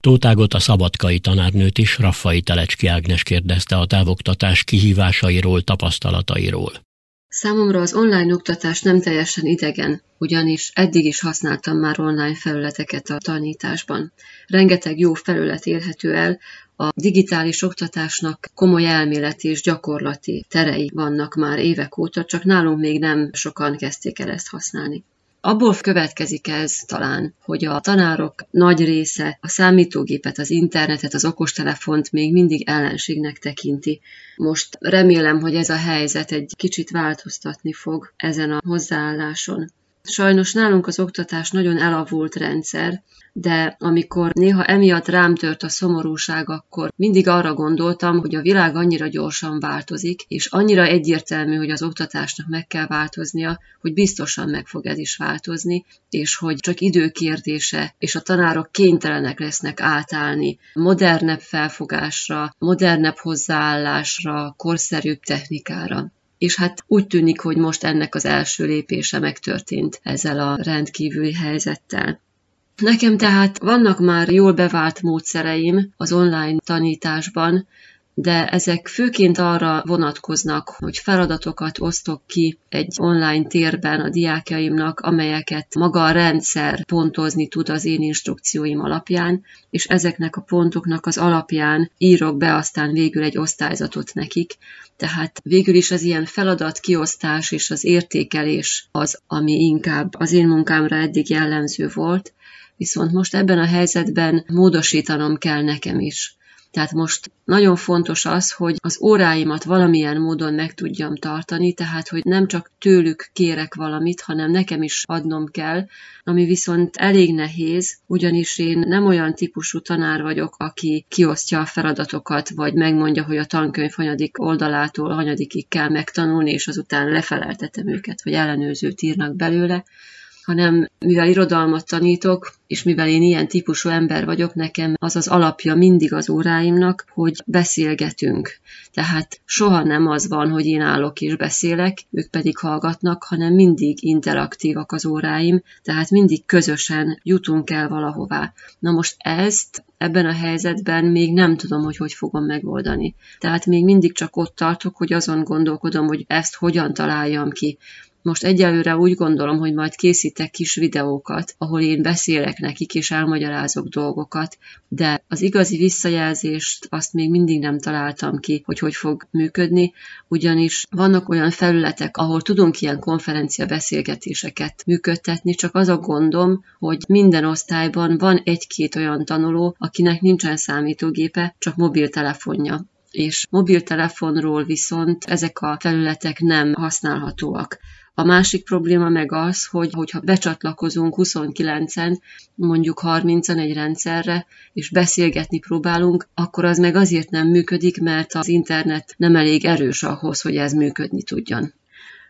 Tótágot a szabadkai tanárnőt is Raffai Telecski Ágnes kérdezte a távoktatás kihívásairól, tapasztalatairól. Számomra az online oktatás nem teljesen idegen, ugyanis eddig is használtam már online felületeket a tanításban. Rengeteg jó felület érhető el, a digitális oktatásnak komoly elméleti és gyakorlati terei vannak már évek óta, csak nálunk még nem sokan kezdték el ezt használni. Abból következik ez talán, hogy a tanárok nagy része a számítógépet, az internetet, az okostelefont még mindig ellenségnek tekinti. Most remélem, hogy ez a helyzet egy kicsit változtatni fog ezen a hozzáálláson. Sajnos nálunk az oktatás nagyon elavult rendszer, de amikor néha emiatt rám tört a szomorúság, akkor mindig arra gondoltam, hogy a világ annyira gyorsan változik, és annyira egyértelmű, hogy az oktatásnak meg kell változnia, hogy biztosan meg fog ez is változni, és hogy csak időkérdése, és a tanárok kénytelenek lesznek átállni modernebb felfogásra, modernebb hozzáállásra, korszerűbb technikára és hát úgy tűnik, hogy most ennek az első lépése megtörtént ezzel a rendkívüli helyzettel. Nekem tehát vannak már jól bevált módszereim az online tanításban, de ezek főként arra vonatkoznak, hogy feladatokat osztok ki egy online térben a diákjaimnak, amelyeket maga a rendszer pontozni tud az én instrukcióim alapján, és ezeknek a pontoknak az alapján írok be aztán végül egy osztályzatot nekik, tehát végül is az ilyen feladat kiosztás és az értékelés az, ami inkább az én munkámra eddig jellemző volt, viszont most ebben a helyzetben módosítanom kell nekem is. Tehát most nagyon fontos az, hogy az óráimat valamilyen módon meg tudjam tartani, tehát hogy nem csak tőlük kérek valamit, hanem nekem is adnom kell, ami viszont elég nehéz, ugyanis én nem olyan típusú tanár vagyok, aki kiosztja a feladatokat, vagy megmondja, hogy a tankönyv hanyadik oldalától hanyadikig kell megtanulni, és azután lefeleltetem őket, vagy ellenőrzőt írnak belőle, hanem mivel irodalmat tanítok, és mivel én ilyen típusú ember vagyok, nekem az az alapja mindig az óráimnak, hogy beszélgetünk. Tehát soha nem az van, hogy én állok és beszélek, ők pedig hallgatnak, hanem mindig interaktívak az óráim, tehát mindig közösen jutunk el valahová. Na most ezt ebben a helyzetben még nem tudom, hogy hogy fogom megoldani. Tehát még mindig csak ott tartok, hogy azon gondolkodom, hogy ezt hogyan találjam ki. Most egyelőre úgy gondolom, hogy majd készítek kis videókat, ahol én beszélek nekik és elmagyarázok dolgokat, de az igazi visszajelzést azt még mindig nem találtam ki, hogy hogy fog működni, ugyanis vannak olyan felületek, ahol tudunk ilyen konferencia beszélgetéseket működtetni, csak az a gondom, hogy minden osztályban van egy-két olyan tanuló, akinek nincsen számítógépe, csak mobiltelefonja és mobiltelefonról viszont ezek a felületek nem használhatóak. A másik probléma meg az, hogy hogyha becsatlakozunk 29-en, mondjuk 30-an egy rendszerre, és beszélgetni próbálunk, akkor az meg azért nem működik, mert az internet nem elég erős ahhoz, hogy ez működni tudjon.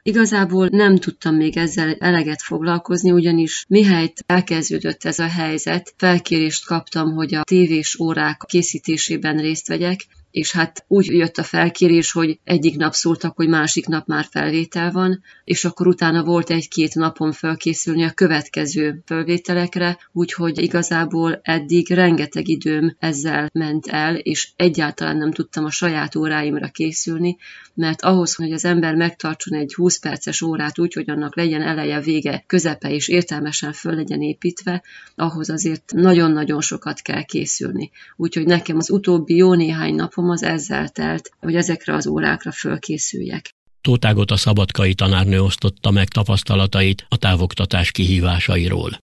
Igazából nem tudtam még ezzel eleget foglalkozni, ugyanis mihelyt elkezdődött ez a helyzet, felkérést kaptam, hogy a tévés órák készítésében részt vegyek, és hát úgy jött a felkérés, hogy egyik nap szóltak, hogy másik nap már felvétel van, és akkor utána volt egy-két napon felkészülni a következő felvételekre, úgyhogy igazából eddig rengeteg időm ezzel ment el, és egyáltalán nem tudtam a saját óráimra készülni, mert ahhoz, hogy az ember megtartson egy 20 perces órát úgy, hogy annak legyen eleje, vége, közepe és értelmesen föl legyen építve, ahhoz azért nagyon-nagyon sokat kell készülni. Úgyhogy nekem az utóbbi jó néhány napom az ezzel telt, hogy ezekre az órákra fölkészüljek. Tótágot a szabadkai tanárnő osztotta meg tapasztalatait a távoktatás kihívásairól.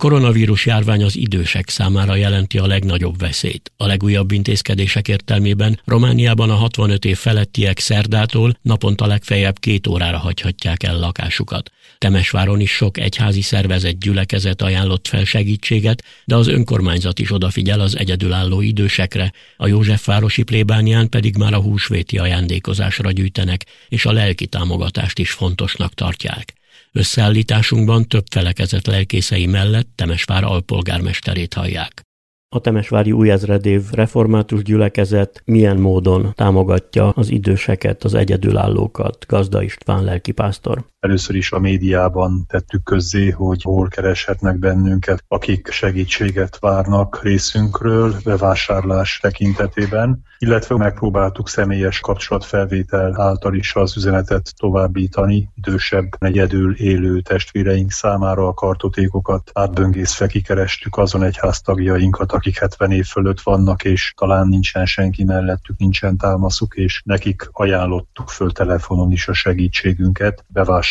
Koronavírus járvány az idősek számára jelenti a legnagyobb veszélyt. A legújabb intézkedések értelmében Romániában a 65 év felettiek szerdától naponta legfeljebb két órára hagyhatják el lakásukat. Temesváron is sok egyházi szervezet gyülekezet ajánlott fel segítséget, de az önkormányzat is odafigyel az egyedülálló idősekre, a Józsefvárosi plébánián pedig már a húsvéti ajándékozásra gyűjtenek, és a lelki támogatást is fontosnak tartják. Összeállításunkban több felekezet lelkészei mellett Temesvár alpolgármesterét hallják. A Temesvári Újezredév református gyülekezet milyen módon támogatja az időseket, az egyedülállókat, Gazda István lelkipásztor? Először is a médiában tettük közzé, hogy hol kereshetnek bennünket, akik segítséget várnak részünkről bevásárlás tekintetében, illetve megpróbáltuk személyes kapcsolatfelvétel által is az üzenetet továbbítani idősebb, negyedül élő testvéreink számára a kartotékokat átböngészve kikerestük azon egyháztagjainkat, akik 70 év fölött vannak, és talán nincsen senki mellettük, nincsen támaszuk, és nekik ajánlottuk föl telefonon is a segítségünket bevásárlás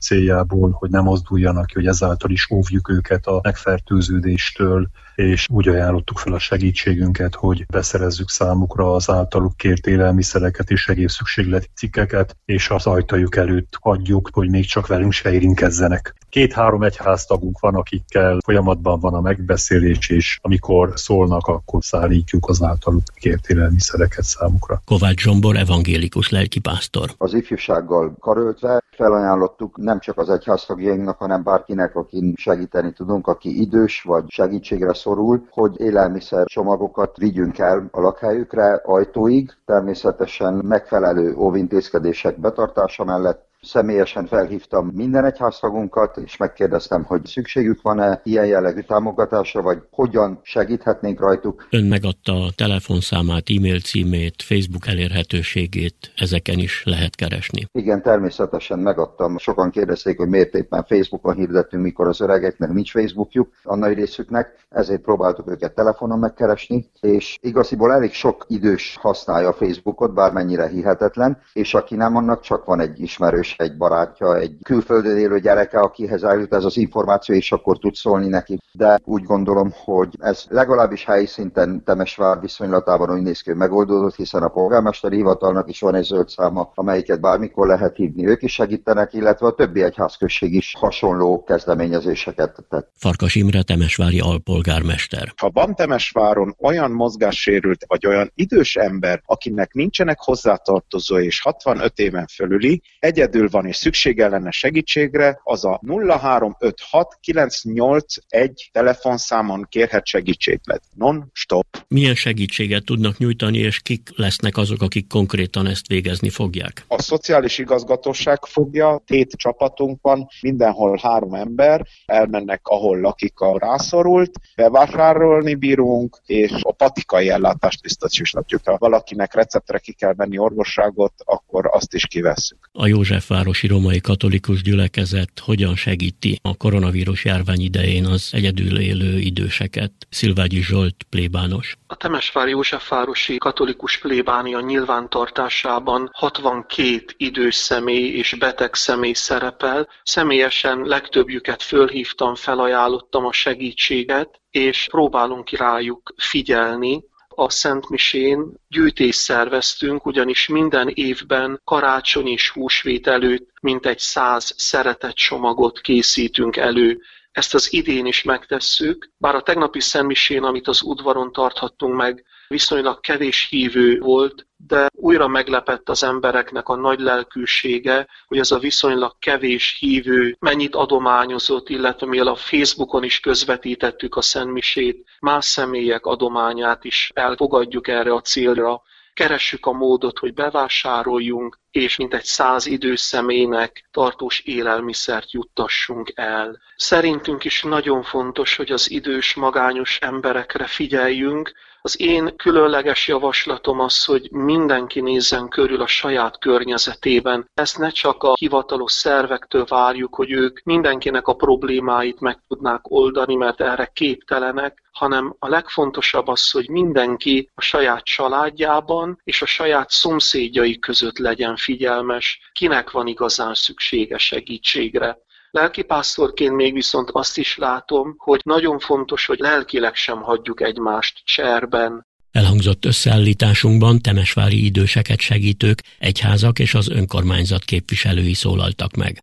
céljából, hogy nem mozduljanak ki, hogy ezáltal is óvjuk őket a megfertőződéstől, és úgy ajánlottuk fel a segítségünket, hogy beszerezzük számukra az általuk kért élelmiszereket és egyéb szükségleti cikkeket, és az ajtajuk előtt adjuk, hogy még csak velünk se érintkezzenek. Két-három egyháztagunk van, akikkel folyamatban van a megbeszélés, és amikor szólnak, akkor szállítjuk az általuk kért élelmiszereket számukra. Kovács Zsombor evangélikus lelkipásztor. Az ifjúsággal karöltve felajánlottuk nem csak az egyháztagjainknak, hanem bárkinek, akin segíteni tudunk, aki idős vagy segítségre szorul, hogy élelmiszer csomagokat vigyünk el a lakhelyükre ajtóig, természetesen megfelelő óvintézkedések betartása mellett Személyesen felhívtam minden egyháztagunkat, és megkérdeztem, hogy szükségük van-e ilyen jellegű támogatásra, vagy hogyan segíthetnénk rajtuk. Ön megadta a telefonszámát, e-mail címét, Facebook elérhetőségét, ezeken is lehet keresni. Igen, természetesen megadtam. Sokan kérdezték, hogy miért éppen Facebookon hirdettünk, mikor az öregeknek nincs Facebookjuk, a nagy részüknek, ezért próbáltuk őket telefonon megkeresni, és igaziból elég sok idős használja a Facebookot, bármennyire hihetetlen, és aki nem, annak csak van egy ismerős egy barátja, egy külföldön élő gyereke, akihez eljut ez az információ, és akkor tud szólni neki. De úgy gondolom, hogy ez legalábbis helyi szinten Temesvár viszonylatában úgy néz ki, hogy megoldódott, hiszen a polgármesteri hivatalnak is van egy zöld száma, amelyiket bármikor lehet hívni. Ők is segítenek, illetve a többi egyházközség is hasonló kezdeményezéseket tett. Farkas Imre Temesvári alpolgármester. Ha van Temesváron olyan mozgássérült vagy olyan idős ember, akinek nincsenek hozzátartozó és 65 éven fölüli, egyedül egyedül van és szüksége lenne segítségre, az a 0356 981 telefonszámon kérhet segítséget. Non-stop. Milyen segítséget tudnak nyújtani, és kik lesznek azok, akik konkrétan ezt végezni fogják? A szociális igazgatóság fogja, tét csapatunk van, mindenhol három ember, elmennek, ahol lakik a rászorult, bevásárolni bírunk, és a patikai ellátást biztosítjuk. Ha valakinek receptre ki kell venni orvosságot, akkor azt is kivesszük. A József Temesvárosi Romai Katolikus Gyülekezet hogyan segíti a koronavírus járvány idején az egyedül élő időseket? Szilvágyi Zsolt plébános. A Temesvári Józsefvárosi Katolikus plébánia nyilvántartásában 62 idős személy és beteg személy szerepel. Személyesen legtöbbjüket fölhívtam, felajánlottam a segítséget, és próbálunk rájuk figyelni, a Szent Misén gyűjtést szerveztünk, ugyanis minden évben karácsony és húsvét előtt mintegy száz szeretett csomagot készítünk elő. Ezt az idén is megtesszük, bár a tegnapi szentmisén, amit az udvaron tarthattunk meg, viszonylag kevés hívő volt, de újra meglepett az embereknek a nagy lelkűsége, hogy ez a viszonylag kevés hívő mennyit adományozott, illetve mivel a Facebookon is közvetítettük a szentmisét, más személyek adományát is elfogadjuk erre a célra, keressük a módot, hogy bevásároljunk, és mint egy száz idős személynek tartós élelmiszert juttassunk el. Szerintünk is nagyon fontos, hogy az idős, magányos emberekre figyeljünk, az én különleges javaslatom az, hogy mindenki nézzen körül a saját környezetében. Ezt ne csak a hivatalos szervektől várjuk, hogy ők mindenkinek a problémáit meg tudnák oldani, mert erre képtelenek, hanem a legfontosabb az, hogy mindenki a saját családjában és a saját szomszédjai között legyen figyelmes, kinek van igazán szüksége segítségre. Lelkipásztorként még viszont azt is látom, hogy nagyon fontos, hogy lelkileg sem hagyjuk egymást cserben. Elhangzott összeállításunkban temesvári időseket segítők, egyházak és az önkormányzat képviselői szólaltak meg.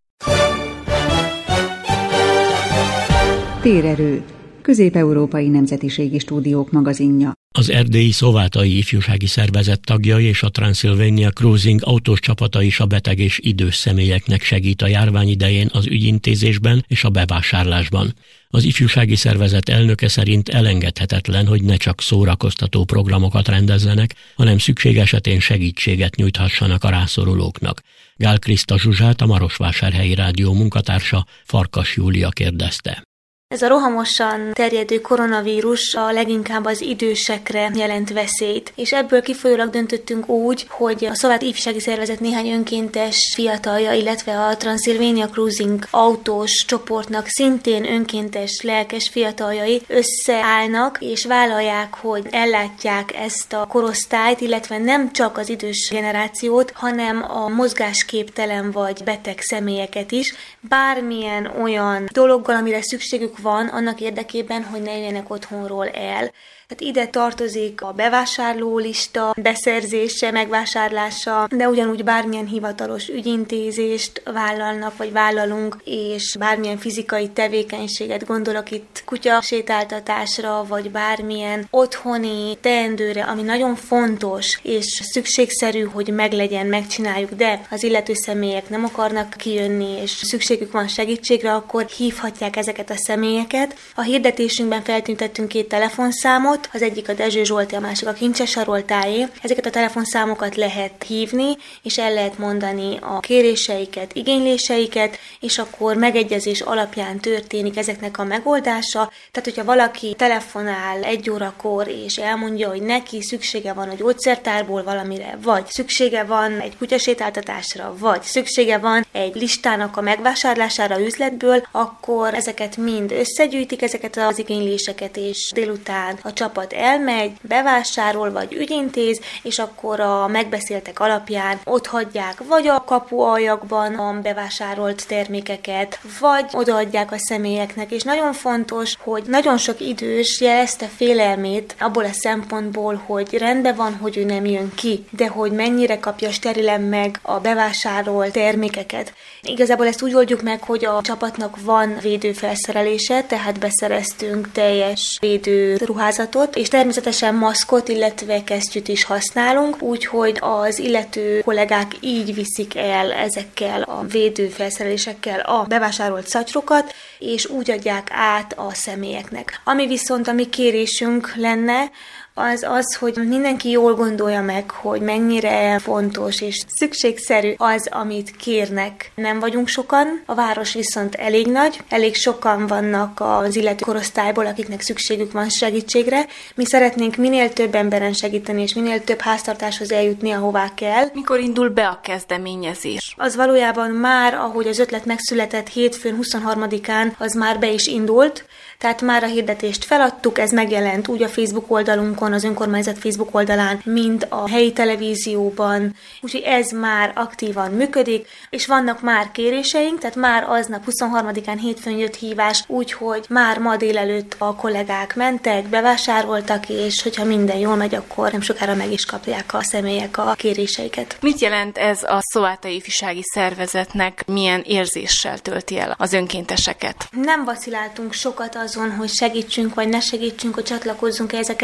Térerő közép-európai nemzetiségi stúdiók magazinja. Az erdélyi szovátai ifjúsági szervezet tagjai és a Transylvania Cruising autós csapata is a beteg és idős személyeknek segít a járvány idején az ügyintézésben és a bevásárlásban. Az ifjúsági szervezet elnöke szerint elengedhetetlen, hogy ne csak szórakoztató programokat rendezzenek, hanem szükség esetén segítséget nyújthassanak a rászorulóknak. Gál Kriszta Zsuzsát, a Marosvásárhelyi Rádió munkatársa Farkas Júlia kérdezte. Ez a rohamosan terjedő koronavírus a leginkább az idősekre jelent veszélyt, és ebből kifolyólag döntöttünk úgy, hogy a Szovjet Ifjúsági Szervezet néhány önkéntes fiatalja, illetve a Transylvania Cruising autós csoportnak szintén önkéntes lelkes fiataljai összeállnak, és vállalják, hogy ellátják ezt a korosztályt, illetve nem csak az idős generációt, hanem a mozgásképtelen vagy beteg személyeket is, bármilyen olyan dologgal, amire szükségük van annak érdekében, hogy ne jöjjenek otthonról el. Tehát ide tartozik a bevásárlólista beszerzése, megvásárlása, de ugyanúgy bármilyen hivatalos ügyintézést vállalnak, vagy vállalunk, és bármilyen fizikai tevékenységet gondolok itt kutya sétáltatásra, vagy bármilyen otthoni teendőre, ami nagyon fontos, és szükségszerű, hogy meglegyen, megcsináljuk, de az illető személyek nem akarnak kijönni, és szükségük van segítségre, akkor hívhatják ezeket a személyeket. A hirdetésünkben feltüntettünk két telefonszámot, ott, az egyik a Dezső Zsolti, a másik a Kincses Saroltáé. Ezeket a telefonszámokat lehet hívni, és el lehet mondani a kéréseiket, igényléseiket, és akkor megegyezés alapján történik ezeknek a megoldása. Tehát, hogyha valaki telefonál egy órakor, és elmondja, hogy neki szüksége van a gyógyszertárból valamire, vagy szüksége van egy kutyasétáltatásra, vagy szüksége van egy listának a megvásárlására üzletből, akkor ezeket mind összegyűjtik, ezeket az igényléseket, és délután a csapat csapat elmegy, bevásárol vagy ügyintéz, és akkor a megbeszéltek alapján ott hagyják vagy a kapualjakban a bevásárolt termékeket, vagy odaadják a személyeknek, és nagyon fontos, hogy nagyon sok idős jelezte félelmét abból a szempontból, hogy rendben van, hogy ő nem jön ki, de hogy mennyire kapja sterilen meg a bevásárolt termékeket. Igazából ezt úgy oldjuk meg, hogy a csapatnak van védőfelszerelése, tehát beszereztünk teljes védőruházatot, és természetesen maszkot, illetve kesztyűt is használunk, úgyhogy az illető kollégák így viszik el ezekkel a védőfelszerelésekkel a bevásárolt szatyrokat, és úgy adják át a személyeknek. Ami viszont a mi kérésünk lenne, az az, hogy mindenki jól gondolja meg, hogy mennyire fontos és szükségszerű az, amit kérnek. Nem vagyunk sokan, a város viszont elég nagy, elég sokan vannak az illető korosztályból, akiknek szükségük van segítségre. Mi szeretnénk minél több emberen segíteni, és minél több háztartáshoz eljutni, ahová kell. Mikor indul be a kezdeményezés? Az valójában már, ahogy az ötlet megszületett hétfőn 23-án, az már be is indult, tehát már a hirdetést feladtuk, ez megjelent úgy a Facebook oldalunkon, az önkormányzat Facebook oldalán, mint a helyi televízióban, úgyhogy ez már aktívan működik, és vannak már kéréseink, tehát már aznap 23-án hétfőn jött hívás, úgyhogy már ma délelőtt a kollégák mentek, bevásároltak, és hogyha minden jól megy, akkor nem sokára meg is kapják a személyek a kéréseiket. Mit jelent ez a Szoátai Ifjúsági Szervezetnek, milyen érzéssel tölti el az önkénteseket? Nem vaciláltunk sokat az azon, hogy segítsünk vagy ne segítsünk, hogy csatlakozzunk ehhez a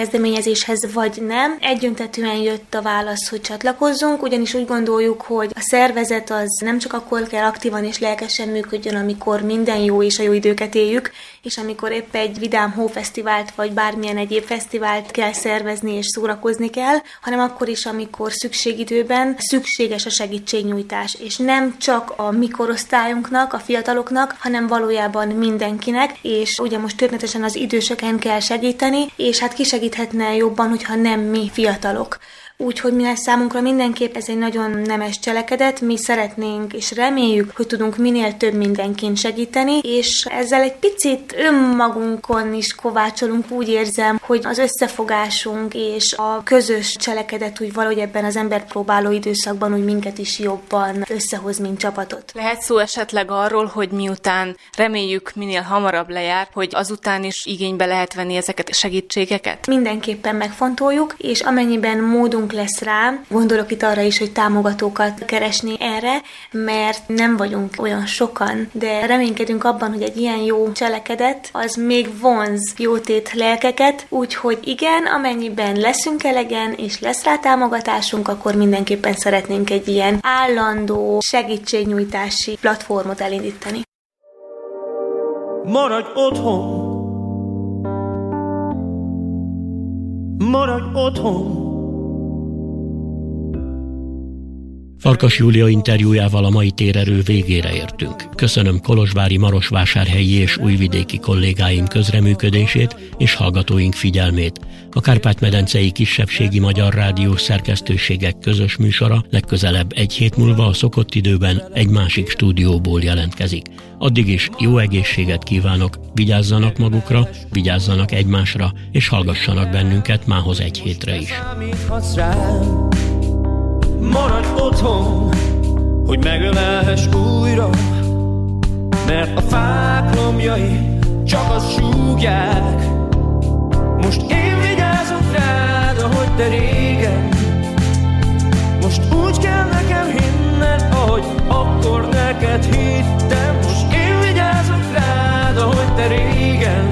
kezdeményezéshez, vagy nem. Egyöntetően jött a válasz, hogy csatlakozzunk, ugyanis úgy gondoljuk, hogy a szervezet az nem csak akkor kell aktívan és lelkesen működjön, amikor minden jó és a jó időket éljük, és amikor épp egy vidám hófesztivált vagy bármilyen egyéb fesztivált kell szervezni és szórakozni kell, hanem akkor is, amikor szükségidőben szükséges a segítségnyújtás, és nem csak a mi korosztályunknak, a fiataloknak, hanem valójában mindenkinek, és ugye most történetesen az időseken kell segíteni, és hát ki segíthetne jobban, hogyha nem mi fiatalok. Úgyhogy mi számunkra mindenképp ez egy nagyon nemes cselekedet, mi szeretnénk és reméljük, hogy tudunk minél több mindenként segíteni, és ezzel egy picit önmagunkon is kovácsolunk, úgy érzem, hogy az összefogásunk és a közös cselekedet úgy valahogy ebben az ember próbáló időszakban úgy minket is jobban összehoz, mint csapatot. Lehet szó esetleg arról, hogy miután reméljük minél hamarabb lejár, hogy azután is igénybe lehet venni ezeket a segítségeket? Mindenképpen megfontoljuk, és amennyiben módunk lesz rá, gondolok itt arra is, hogy támogatókat keresni erre, mert nem vagyunk olyan sokan, de reménykedünk abban, hogy egy ilyen jó cselekedet az még vonz jótét lelkeket, úgyhogy igen, amennyiben leszünk elegen, és lesz rá támogatásunk, akkor mindenképpen szeretnénk egy ilyen állandó segítségnyújtási platformot elindítani. Maradj otthon! Maradj otthon! Farkas Júlia interjújával a mai térerő végére értünk. Köszönöm Kolozsvári Marosvásárhelyi és újvidéki kollégáim közreműködését és hallgatóink figyelmét. A Kárpát-medencei kisebbségi magyar rádió szerkesztőségek közös műsora legközelebb egy hét múlva a szokott időben egy másik stúdióból jelentkezik. Addig is jó egészséget kívánok, vigyázzanak magukra, vigyázzanak egymásra, és hallgassanak bennünket mához egy hétre is. Maradj otthon, hogy megölelhess újra Mert a fák lombjai csak azt súgják. Most én vigyázok rád, ahogy te régen. Most úgy kell nekem hinned, ahogy akkor neked hittem. Most én vigyázok rád, ahogy te régen.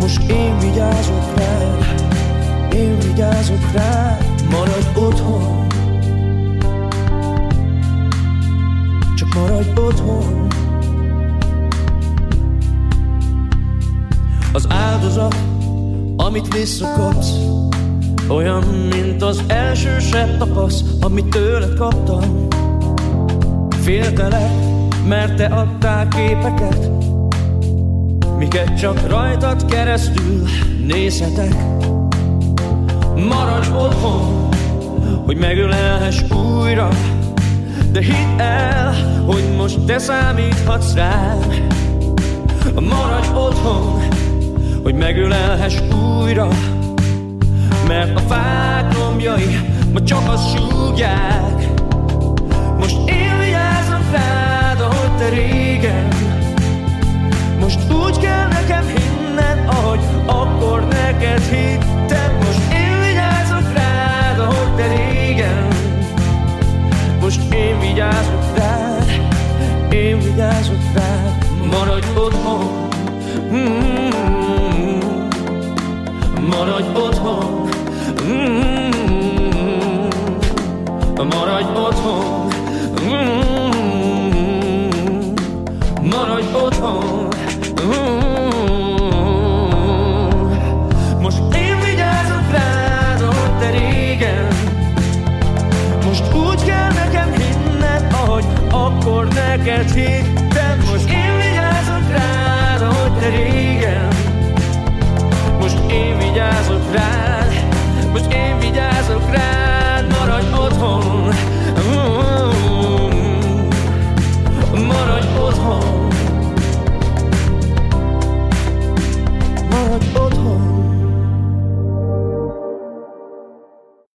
Most én vigyázok rád, én vigyázok rád Maradj otthon. Csak maradj otthon. Az áldozat, amit visszakapsz Olyan, mint az első sebb tapasz Amit tőled kaptam. Féltelek, mert te adtál képeket Miket csak rajtad keresztül nézhetek Maradj otthon, hogy megölelhess újra. De hidd el, hogy most te számíthatsz rám. Maradj otthon, hogy megölelhess újra. Mert a fák lombjai ma csak azt súgják. Most én vigyázom rád, ahogy te régen. Most úgy kell nekem hinned, ahogy akkor neked hittem. guys with that? Guys with